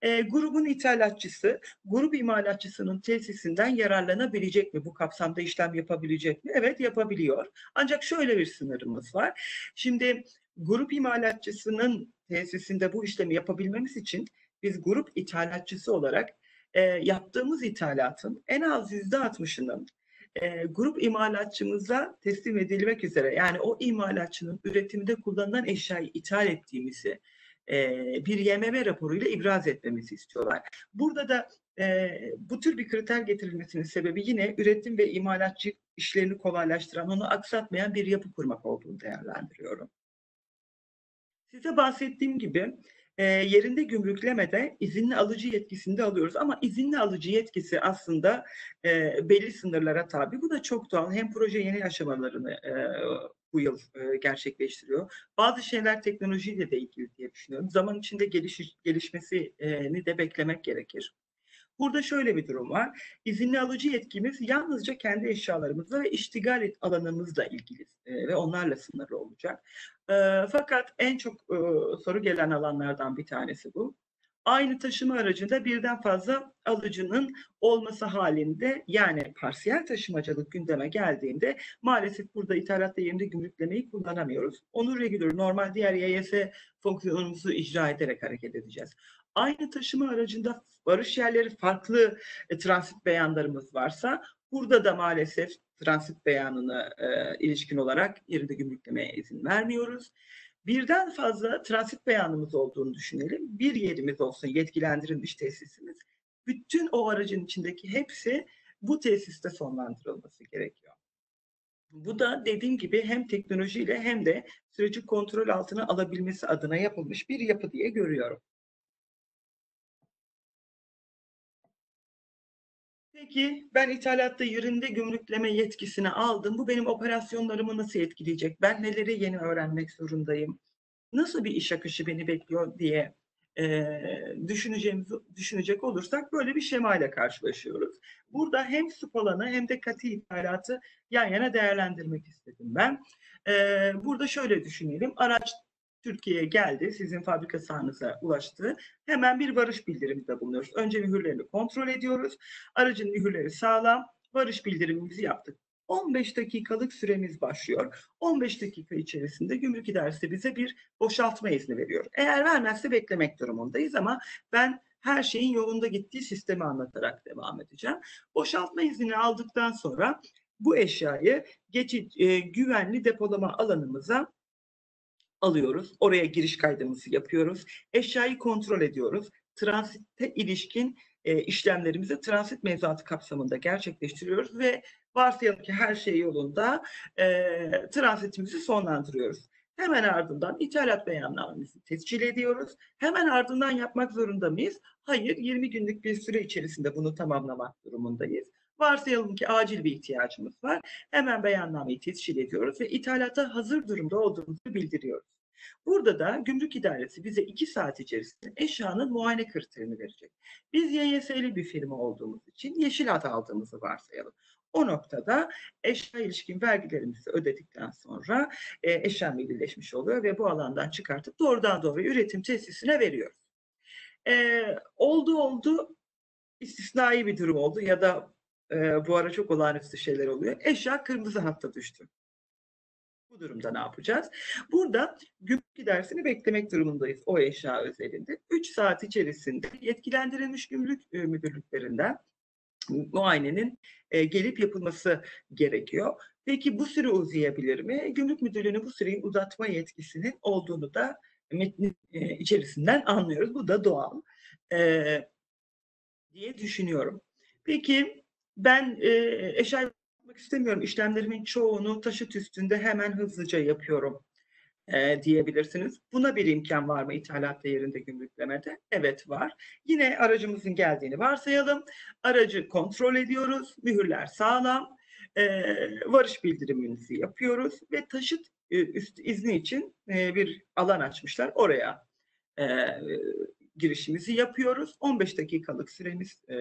Speaker 2: E, grubun ithalatçısı, grup imalatçısının tesisinden yararlanabilecek mi? Bu kapsamda işlem yapabilecek mi? Evet yapabiliyor. Ancak şöyle bir sınırımız var. Şimdi grup imalatçısının tesisinde bu işlemi yapabilmemiz için biz grup ithalatçısı olarak e, yaptığımız ithalatın en az yüzde altmışının e, grup imalatçımıza teslim edilmek üzere yani o imalatçının üretiminde kullanılan eşyayı ithal ettiğimizi e, bir YMM raporuyla ibraz etmemizi istiyorlar. Burada da e, bu tür bir kriter getirilmesinin sebebi yine üretim ve imalatçı işlerini kolaylaştıran, onu aksatmayan bir yapı kurmak olduğunu değerlendiriyorum. Size bahsettiğim gibi e, yerinde gümrüklemede izinli alıcı yetkisini de alıyoruz. Ama izinli alıcı yetkisi aslında e, belli sınırlara tabi. Bu da çok doğal. Hem proje yeni aşamalarını e, bu yıl e, gerçekleştiriyor. Bazı şeyler teknolojiyle de ilgili diye düşünüyorum. Zaman içinde geliş, gelişmesini de beklemek gerekir. Burada şöyle bir durum var. İzinli alıcı yetkimiz yalnızca kendi eşyalarımızla ve iştigal alanımızla ilgili e, ve onlarla sınırlı olacak. E, fakat en çok e, soru gelen alanlardan bir tanesi bu. Aynı taşıma aracında birden fazla alıcının olması halinde yani parsiyel taşımacılık gündeme geldiğinde maalesef burada ithalatta yerinde gümrüklemeyi kullanamıyoruz. Onu regülür normal diğer YYS fonksiyonumuzu icra ederek hareket edeceğiz. Aynı taşıma aracında varış yerleri farklı e, transit beyanlarımız varsa burada da maalesef transit beyanına e, ilişkin olarak yerinde gümrüklemeye izin vermiyoruz. Birden fazla transit beyanımız olduğunu düşünelim. Bir yerimiz olsun yetkilendirilmiş tesisimiz. Bütün o aracın içindeki hepsi bu tesiste sonlandırılması gerekiyor. Bu da dediğim gibi hem teknolojiyle hem de süreci kontrol altına alabilmesi adına yapılmış bir yapı diye görüyorum. Peki ben ithalatta yerinde gümrükleme yetkisini aldım. Bu benim operasyonlarımı nasıl etkileyecek? Ben neleri yeni öğrenmek zorundayım? Nasıl bir iş akışı beni bekliyor diye e, düşüneceğimiz düşünecek olursak böyle bir şemayla karşılaşıyoruz. Burada hem SUP alanı hem de katı ithalatı yan yana değerlendirmek istedim ben. E, burada şöyle düşünelim. Araç Türkiye'ye geldi, sizin fabrika sahanıza ulaştı. Hemen bir varış bildiriminde bulunuyoruz. Önce mühürlerini kontrol ediyoruz. Aracın mühürleri sağlam. Varış bildirimimizi yaptık. 15 dakikalık süremiz başlıyor. 15 dakika içerisinde gümrük idaresi bize bir boşaltma izni veriyor. Eğer vermezse beklemek durumundayız ama ben her şeyin yolunda gittiği sistemi anlatarak devam edeceğim. Boşaltma iznini aldıktan sonra bu eşyayı geçici, e, güvenli depolama alanımıza alıyoruz. Oraya giriş kaydımızı yapıyoruz. Eşyayı kontrol ediyoruz. Transitte ilişkin e, işlemlerimizi transit mevzuatı kapsamında gerçekleştiriyoruz ve varsayalım ki her şey yolunda e, transitimizi sonlandırıyoruz. Hemen ardından ithalat beyannamemizi tescil ediyoruz. Hemen ardından yapmak zorunda mıyız? Hayır, 20 günlük bir süre içerisinde bunu tamamlamak durumundayız. Varsayalım ki acil bir ihtiyacımız var. Hemen beyannameyi tescil ediyoruz ve ithalata hazır durumda olduğumuzu bildiriyoruz. Burada da gümrük idaresi bize 2 saat içerisinde eşyanın muayene kriterini verecek. Biz YYS'li bir firma olduğumuz için yeşil hat aldığımızı varsayalım. O noktada eşya ilişkin vergilerimizi ödedikten sonra e, eşya millileşmiş oluyor ve bu alandan çıkartıp doğrudan doğruya üretim tesisine veriyoruz. E, oldu oldu istisnai bir durum oldu ya da e, bu ara çok olağanüstü şeyler oluyor. Eşya kırmızı hatta düştü. Bu durumda ne yapacağız? Burada gümrük idaresini beklemek durumundayız o eşya özelinde. 3 saat içerisinde yetkilendirilmiş gümrük e, müdürlüklerinden muayenenin e, gelip yapılması gerekiyor. Peki bu süre uzayabilir mi? Gümrük Müdürlüğü'nün bu süreyi uzatma yetkisinin olduğunu da metnin e, içerisinden anlıyoruz. Bu da doğal e, diye düşünüyorum. Peki ben e, eşya yapmak istemiyorum. İşlemlerimin çoğunu taşıt üstünde hemen hızlıca yapıyorum e, diyebilirsiniz. Buna bir imkan var mı ithalat değerinde gümrüklemede? Evet var. Yine aracımızın geldiğini varsayalım. Aracı kontrol ediyoruz. Mühürler sağlam. E, varış bildirimimizi yapıyoruz ve taşıt e, üst izni için e, bir alan açmışlar. Oraya e, girişimizi yapıyoruz. 15 dakikalık süremiz e,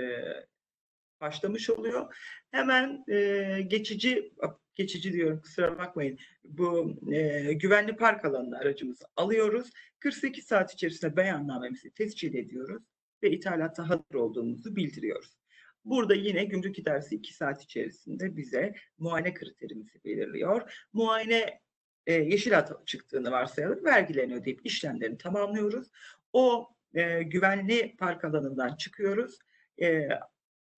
Speaker 2: başlamış oluyor. Hemen e, geçici geçici diyorum kusura bakmayın. Bu e, güvenli park alanına aracımızı alıyoruz. 48 saat içerisinde beyannamemizi tescil ediyoruz ve ithalatta hazır olduğumuzu bildiriyoruz. Burada yine gümrük idaresi 2 saat içerisinde bize muayene kriterimizi belirliyor. Muayene e, yeşil hat çıktığını varsayalım. Vergilerini ödeyip işlemlerini tamamlıyoruz. O e, güvenli park alanından çıkıyoruz. E,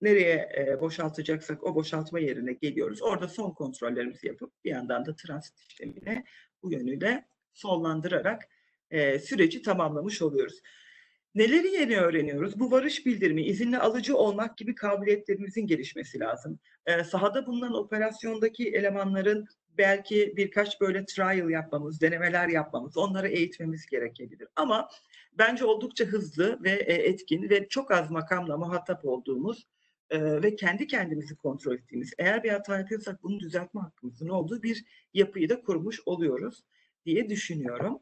Speaker 2: nereye e, boşaltacaksak o boşaltma yerine geliyoruz. Orada son kontrollerimizi yapıp bir yandan da transit işlemine bu yönüyle sonlandırarak e, süreci tamamlamış oluyoruz. Neleri yeni öğreniyoruz? Bu varış bildirimi, izinli alıcı olmak gibi kabiliyetlerimizin gelişmesi lazım. E, sahada bulunan operasyondaki elemanların belki birkaç böyle trial yapmamız, denemeler yapmamız, onları eğitmemiz gerekebilir. Ama bence oldukça hızlı ve e, etkin ve çok az makamla muhatap olduğumuz e, ve kendi kendimizi kontrol ettiğimiz, eğer bir hata yapıyorsak bunu düzeltme hakkımızın olduğu bir yapıyı da kurmuş oluyoruz diye düşünüyorum.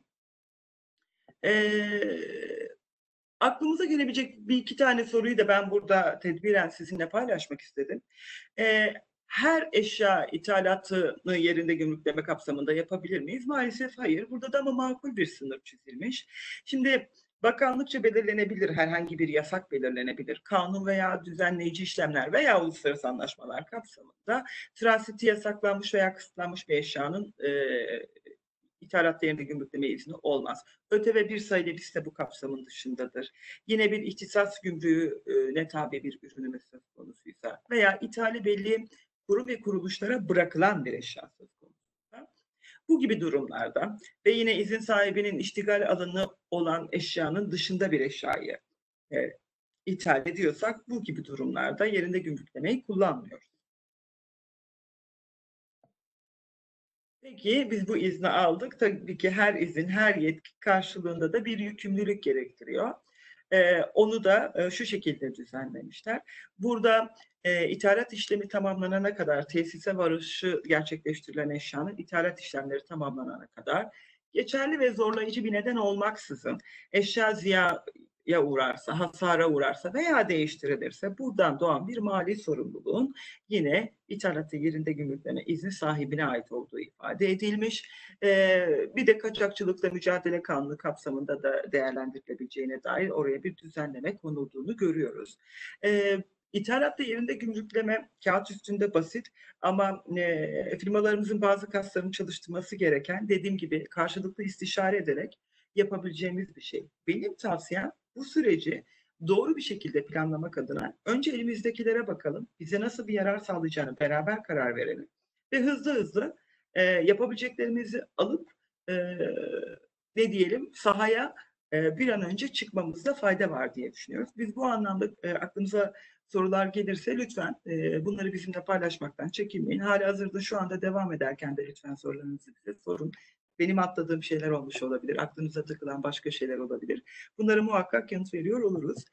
Speaker 2: Eee aklımıza gelebilecek bir iki tane soruyu da ben burada tedbiren sizinle paylaşmak istedim. Ee, her eşya ithalatını yerinde gümrükleme kapsamında yapabilir miyiz? Maalesef hayır. Burada da ama makul bir sınır çizilmiş. Şimdi bakanlıkça belirlenebilir, herhangi bir yasak belirlenebilir. Kanun veya düzenleyici işlemler veya uluslararası anlaşmalar kapsamında transiti yasaklanmış veya kısıtlanmış bir eşyanın e, ithalat değerinde gümrükleme izni olmaz. ÖTV bir sayılı liste bu kapsamın dışındadır. Yine bir ihtisas gümrüğüne tabi bir ürünümüz söz konusuysa veya ithali belli kurum ve kuruluşlara bırakılan bir eşya söz bu gibi durumlarda ve yine izin sahibinin iştigal alanı olan eşyanın dışında bir eşyayı e, ithal ediyorsak bu gibi durumlarda yerinde gümrüklemeyi kullanmıyoruz. Peki biz bu izni aldık. Tabii ki her izin, her yetki karşılığında da bir yükümlülük gerektiriyor. Ee, onu da e, şu şekilde düzenlemişler. Burada e, ithalat işlemi tamamlanana kadar tesise varışı gerçekleştirilen eşyanın ithalat işlemleri tamamlanana kadar geçerli ve zorlayıcı bir neden olmaksızın eşya ziya ya uğrarsa, hasara uğrarsa veya değiştirilirse buradan doğan bir mali sorumluluğun yine ithalatta yerinde gümrükleme izni sahibine ait olduğu ifade edilmiş. Ee, bir de kaçakçılıkla mücadele kanunu kapsamında da değerlendirilebileceğine dair oraya bir düzenleme konulduğunu görüyoruz. Ee, İthalatta yerinde gümrükleme kağıt üstünde basit ama e, firmalarımızın bazı kaslarını çalıştırması gereken dediğim gibi karşılıklı istişare ederek yapabileceğimiz bir şey. Benim tavsiyem bu süreci doğru bir şekilde planlamak adına önce elimizdekilere bakalım. Bize nasıl bir yarar sağlayacağını beraber karar verelim. Ve hızlı hızlı e, yapabileceklerimizi alıp e, ne diyelim sahaya e, bir an önce çıkmamızda fayda var diye düşünüyoruz. Biz bu anlamda e, aklımıza sorular gelirse lütfen e, bunları bizimle paylaşmaktan çekinmeyin. Hali hazırda şu anda devam ederken de lütfen sorularınızı bize sorun. Benim atladığım şeyler olmuş olabilir, aklınıza takılan başka şeyler olabilir. Bunlara muhakkak yanıt veriyor oluruz.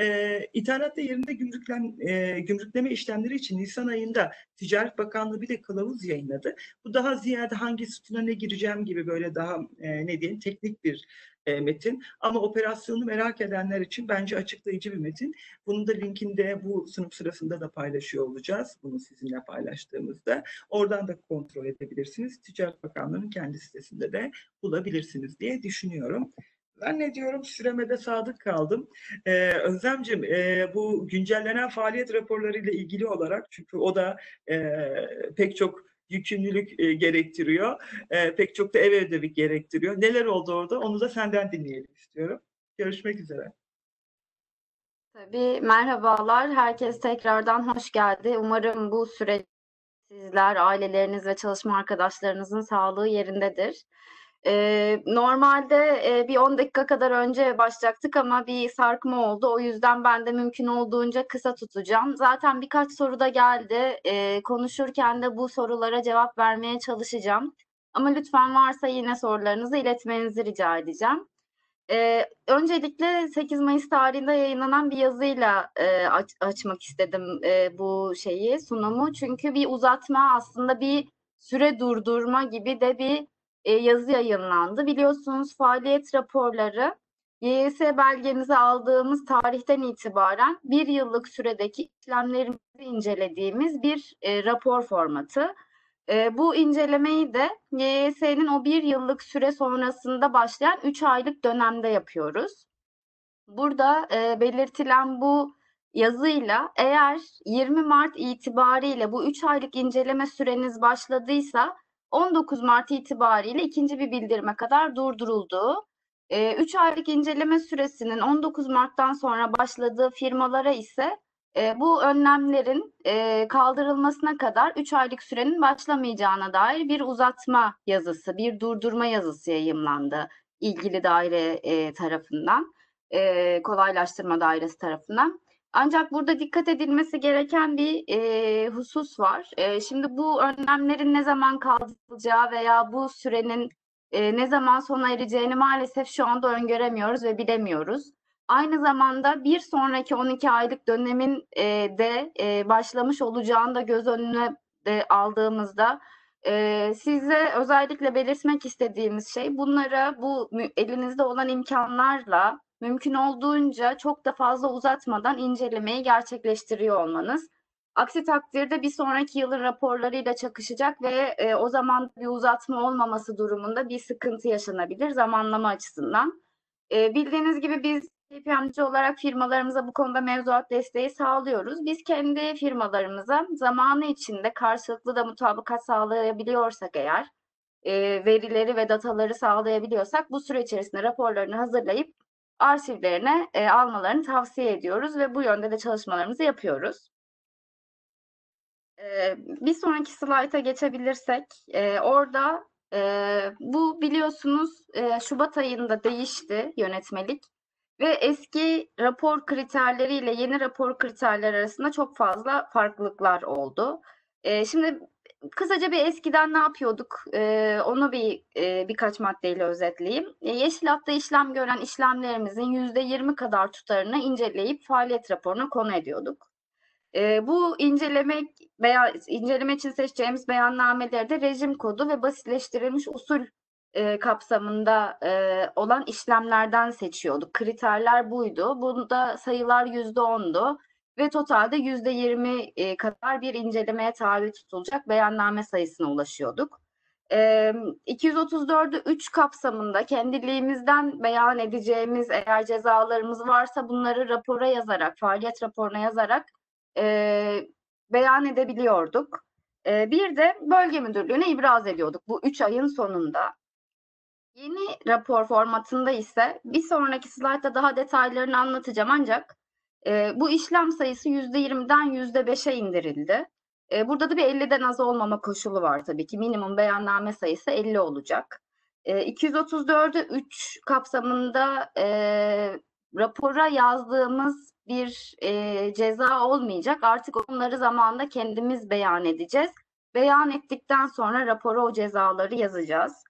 Speaker 2: E, ithalatta yerinde gümrüklen, e, gümrükleme işlemleri için Nisan ayında Ticaret Bakanlığı bir de kılavuz yayınladı. Bu daha ziyade hangi sütuna ne gireceğim gibi böyle daha e, ne diyeyim teknik bir e, metin. Ama operasyonu merak edenler için bence açıklayıcı bir metin. Bunun da linkini de bu sunum sırasında da paylaşıyor olacağız. Bunu sizinle paylaştığımızda. Oradan da kontrol edebilirsiniz. Ticaret Bakanlığı'nın kendi sitesinde de bulabilirsiniz diye düşünüyorum. Ben ne diyorum süreme de sadık kaldım. Ee, Özlemciğim e, bu güncellenen faaliyet raporlarıyla ilgili olarak çünkü o da e, pek çok yükümlülük e, gerektiriyor. E, pek çok da ev ödevi gerektiriyor. Neler oldu orada onu da senden dinleyelim istiyorum. Görüşmek üzere.
Speaker 3: Tabii merhabalar. Herkes tekrardan hoş geldi. Umarım bu süreç sizler, aileleriniz ve çalışma arkadaşlarınızın sağlığı yerindedir. Ee, normalde e, bir 10 dakika kadar önce başlayacaktık ama bir sarkma oldu. O yüzden ben de mümkün olduğunca kısa tutacağım. Zaten birkaç soru da geldi. Ee, konuşurken de bu sorulara cevap vermeye çalışacağım. Ama lütfen varsa yine sorularınızı iletmenizi rica edeceğim. Ee, öncelikle 8 Mayıs tarihinde yayınlanan bir yazıyla e, aç- açmak istedim e, bu şeyi, sunumu. Çünkü bir uzatma aslında bir süre durdurma gibi de bir e, yazı yayınlandı. Biliyorsunuz faaliyet raporları YYS belgemizi aldığımız tarihten itibaren bir yıllık süredeki işlemlerimizi incelediğimiz bir e, rapor formatı. E, bu incelemeyi de YYS'nin o bir yıllık süre sonrasında başlayan 3 aylık dönemde yapıyoruz. Burada e, belirtilen bu yazıyla eğer 20 Mart itibariyle bu 3 aylık inceleme süreniz başladıysa 19 Mart itibariyle ikinci bir bildirime kadar durdurulduğu, 3 aylık inceleme süresinin 19 Mart'tan sonra başladığı firmalara ise e, bu önlemlerin e, kaldırılmasına kadar 3 aylık sürenin başlamayacağına dair bir uzatma yazısı, bir durdurma yazısı yayımlandı ilgili daire e, tarafından, e, kolaylaştırma dairesi tarafından. Ancak burada dikkat edilmesi gereken bir e, husus var. E, şimdi bu önlemlerin ne zaman kaldırılacağı veya bu sürenin e, ne zaman sona ereceğini maalesef şu anda öngöremiyoruz ve bilemiyoruz. Aynı zamanda bir sonraki 12 aylık dönemin e, de e, başlamış olacağını da göz önüne de aldığımızda e, size özellikle belirtmek istediğimiz şey bunlara bu elinizde olan imkanlarla mümkün olduğunca çok da fazla uzatmadan incelemeyi gerçekleştiriyor olmanız. Aksi takdirde bir sonraki yılın raporlarıyla çakışacak ve e, o zaman bir uzatma olmaması durumunda bir sıkıntı yaşanabilir zamanlama açısından. E, bildiğiniz gibi biz KPMG olarak firmalarımıza bu konuda mevzuat desteği sağlıyoruz. Biz kendi firmalarımıza zamanı içinde karşılıklı da mutabakat sağlayabiliyorsak eğer, e, verileri ve dataları sağlayabiliyorsak bu süre içerisinde raporlarını hazırlayıp arşivlerine e, almalarını tavsiye ediyoruz ve bu yönde de çalışmalarımızı yapıyoruz. E, bir sonraki slayta geçebilirsek, e, orada e, bu biliyorsunuz e, Şubat ayında değişti yönetmelik ve eski rapor kriterleriyle yeni rapor kriterleri arasında çok fazla farklılıklar oldu. E, şimdi kısaca bir eskiden ne yapıyorduk? E, onu bir e, birkaç maddeyle özetleyeyim. E, yeşil hatta işlem gören işlemlerimizin %20 kadar tutarını inceleyip faaliyet raporuna konu ediyorduk. E, bu inceleme veya inceleme için seçeceğimiz beyannameleri de rejim kodu ve basitleştirilmiş usul e, kapsamında e, olan işlemlerden seçiyorduk. Kriterler buydu. Bunda sayılar %10'du ve totalde %20 e, kadar bir incelemeye tabi tutulacak beyanname sayısına ulaşıyorduk. E, 234'ü 3 kapsamında kendiliğimizden beyan edeceğimiz eğer cezalarımız varsa bunları rapora yazarak, faaliyet raporuna yazarak beyan edebiliyorduk. Bir de bölge müdürlüğüne ibraz ediyorduk bu 3 ayın sonunda. Yeni rapor formatında ise bir sonraki slaytta daha detaylarını anlatacağım ancak e, bu işlem sayısı %20'den %5'e indirildi. E, burada da bir 50'den az olmama koşulu var tabii ki. Minimum beyanname sayısı 50 olacak. E, 234'ü 3 kapsamında e, rapora yazdığımız bir e, ceza olmayacak. Artık onları zamanında kendimiz beyan edeceğiz. Beyan ettikten sonra rapora o cezaları yazacağız.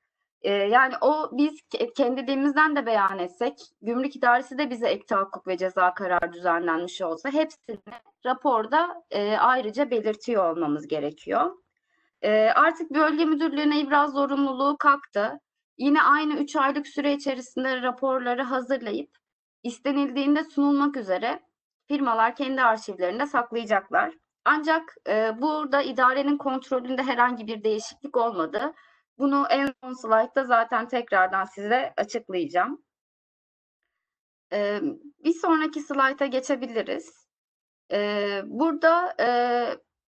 Speaker 3: E, yani o biz kendiliğimizden de beyan etsek, gümrük idaresi de bize ek tahakkuk ve ceza kararı düzenlenmiş olsa hepsini raporda e, ayrıca belirtiyor olmamız gerekiyor. E, artık bölge müdürlüğüne ibraz zorunluluğu kalktı. Yine aynı 3 aylık süre içerisinde raporları hazırlayıp istenildiğinde sunulmak üzere firmalar kendi arşivlerinde saklayacaklar. Ancak e, burada idarenin kontrolünde herhangi bir değişiklik olmadı. Bunu en son slaytta zaten tekrardan size açıklayacağım. Bir sonraki slayta geçebiliriz. Burada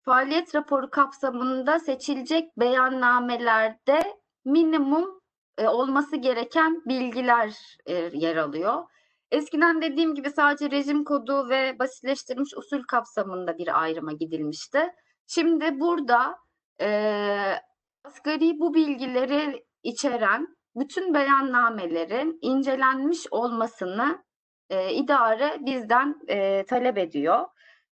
Speaker 3: faaliyet raporu kapsamında seçilecek beyannamelerde minimum e, olması gereken bilgiler e, yer alıyor. Eskiden dediğim gibi sadece rejim kodu ve basitleştirilmiş usul kapsamında bir ayrıma gidilmişti. Şimdi burada asgari bu bilgileri içeren bütün beyannamelerin incelenmiş olmasını e, idare bizden e, talep ediyor.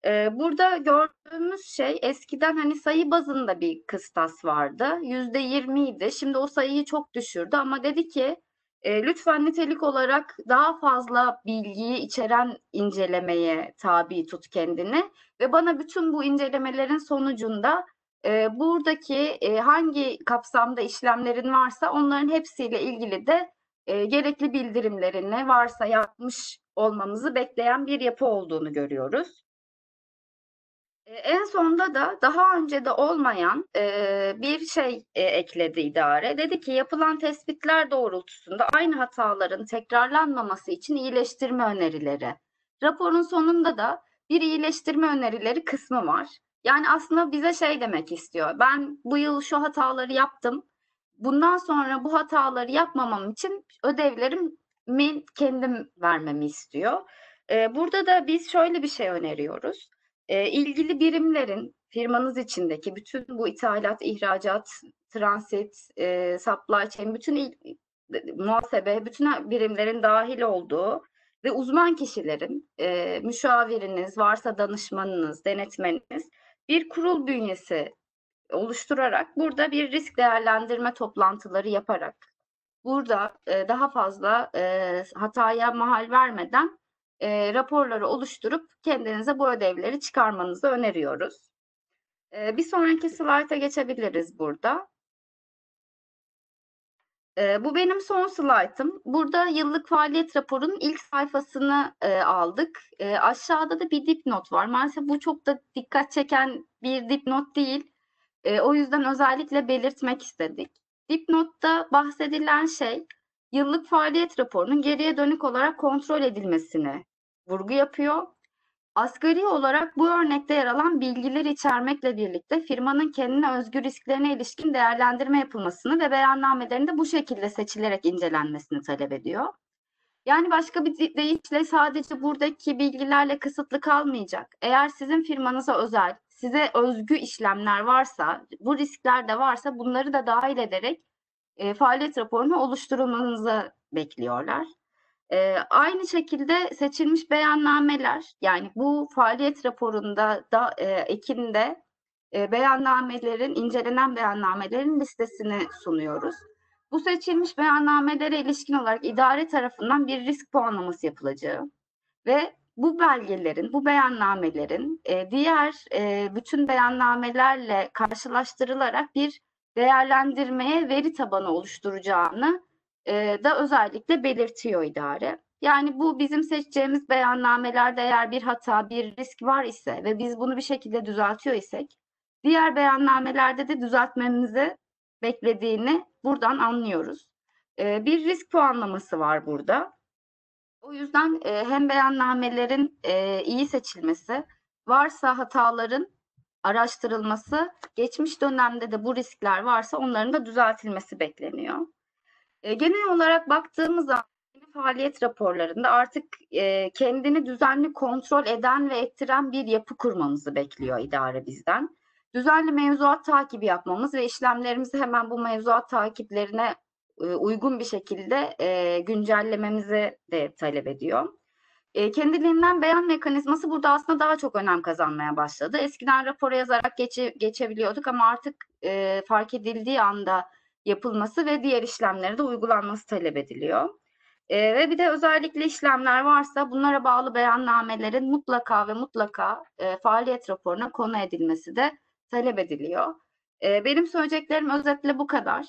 Speaker 3: E, burada gördüğümüz şey eskiden hani sayı bazında bir kıstas vardı. Yüzde yirmiydi. Şimdi o sayıyı çok düşürdü ama dedi ki e, lütfen nitelik olarak daha fazla bilgiyi içeren incelemeye tabi tut kendini ve bana bütün bu incelemelerin sonucunda e, buradaki e, hangi kapsamda işlemlerin varsa onların hepsiyle ilgili de e, gerekli bildirimlerini varsa yapmış olmamızı bekleyen bir yapı olduğunu görüyoruz. E, en sonda da daha önce de olmayan e, bir şey e, ekledi idare. Dedi ki yapılan tespitler doğrultusunda aynı hataların tekrarlanmaması için iyileştirme önerileri. Raporun sonunda da bir iyileştirme önerileri kısmı var. Yani aslında bize şey demek istiyor. Ben bu yıl şu hataları yaptım. Bundan sonra bu hataları yapmamam için ödevlerimi kendim vermemi istiyor. E, burada da biz şöyle bir şey öneriyoruz e, ilgili birimlerin firmanız içindeki bütün bu ithalat, ihracat, transit, e, supply chain, bütün il, muhasebe, bütün birimlerin dahil olduğu ve uzman kişilerin, e, müşaviriniz, varsa danışmanınız, denetmeniniz bir kurul bünyesi oluşturarak burada bir risk değerlendirme toplantıları yaparak burada e, daha fazla e, hataya mahal vermeden e, raporları oluşturup kendinize bu ödevleri çıkarmanızı öneriyoruz. E, bir sonraki slayta geçebiliriz burada. E, bu benim son slaytım. Burada yıllık faaliyet raporunun ilk sayfasını e, aldık. E, aşağıda da bir dipnot var. Maalesef bu çok da dikkat çeken bir dipnot değil. E, o yüzden özellikle belirtmek istedik. Dipnotta bahsedilen şey yıllık faaliyet raporunun geriye dönük olarak kontrol edilmesini vurgu yapıyor. Asgari olarak bu örnekte yer alan bilgileri içermekle birlikte firmanın kendine özgü risklerine ilişkin değerlendirme yapılmasını ve beyannamelerin de bu şekilde seçilerek incelenmesini talep ediyor. Yani başka bir deyişle sadece buradaki bilgilerle kısıtlı kalmayacak. Eğer sizin firmanıza özel, size özgü işlemler varsa, bu riskler de varsa bunları da dahil ederek e, faaliyet raporunu oluşturulmanızı bekliyorlar. E, aynı şekilde seçilmiş beyannameler yani bu faaliyet raporunda da e, ekinde e, beyannamelerin incelenen beyannamelerin listesini sunuyoruz. Bu seçilmiş beyannamelere ilişkin olarak idare tarafından bir risk puanlaması yapılacağı ve bu belgelerin, bu beyannamelerin e, diğer e, bütün beyannamelerle karşılaştırılarak bir değerlendirmeye veri tabanı oluşturacağını e, da özellikle belirtiyor idare. Yani bu bizim seçeceğimiz beyannamelerde eğer bir hata, bir risk var ise ve biz bunu bir şekilde düzeltiyor isek, diğer beyannamelerde de düzeltmemizi beklediğini buradan anlıyoruz. E, bir risk puanlaması var burada. O yüzden e, hem beyannamelerin iyi seçilmesi, varsa hataların araştırılması, geçmiş dönemde de bu riskler varsa onların da düzeltilmesi bekleniyor. E, genel olarak baktığımız zaman faaliyet raporlarında artık e, kendini düzenli kontrol eden ve ettiren bir yapı kurmamızı bekliyor idare bizden. Düzenli mevzuat takibi yapmamız ve işlemlerimizi hemen bu mevzuat takiplerine e, uygun bir şekilde e, güncellememizi de talep ediyor. Kendiliğinden beyan mekanizması burada aslında daha çok önem kazanmaya başladı. Eskiden rapora yazarak geçe, geçebiliyorduk ama artık e, fark edildiği anda yapılması ve diğer işlemlere de uygulanması talep ediliyor. E, ve bir de özellikle işlemler varsa bunlara bağlı beyannamelerin mutlaka ve mutlaka e, faaliyet raporuna konu edilmesi de talep ediliyor. E, benim söyleyeceklerim özetle bu kadar.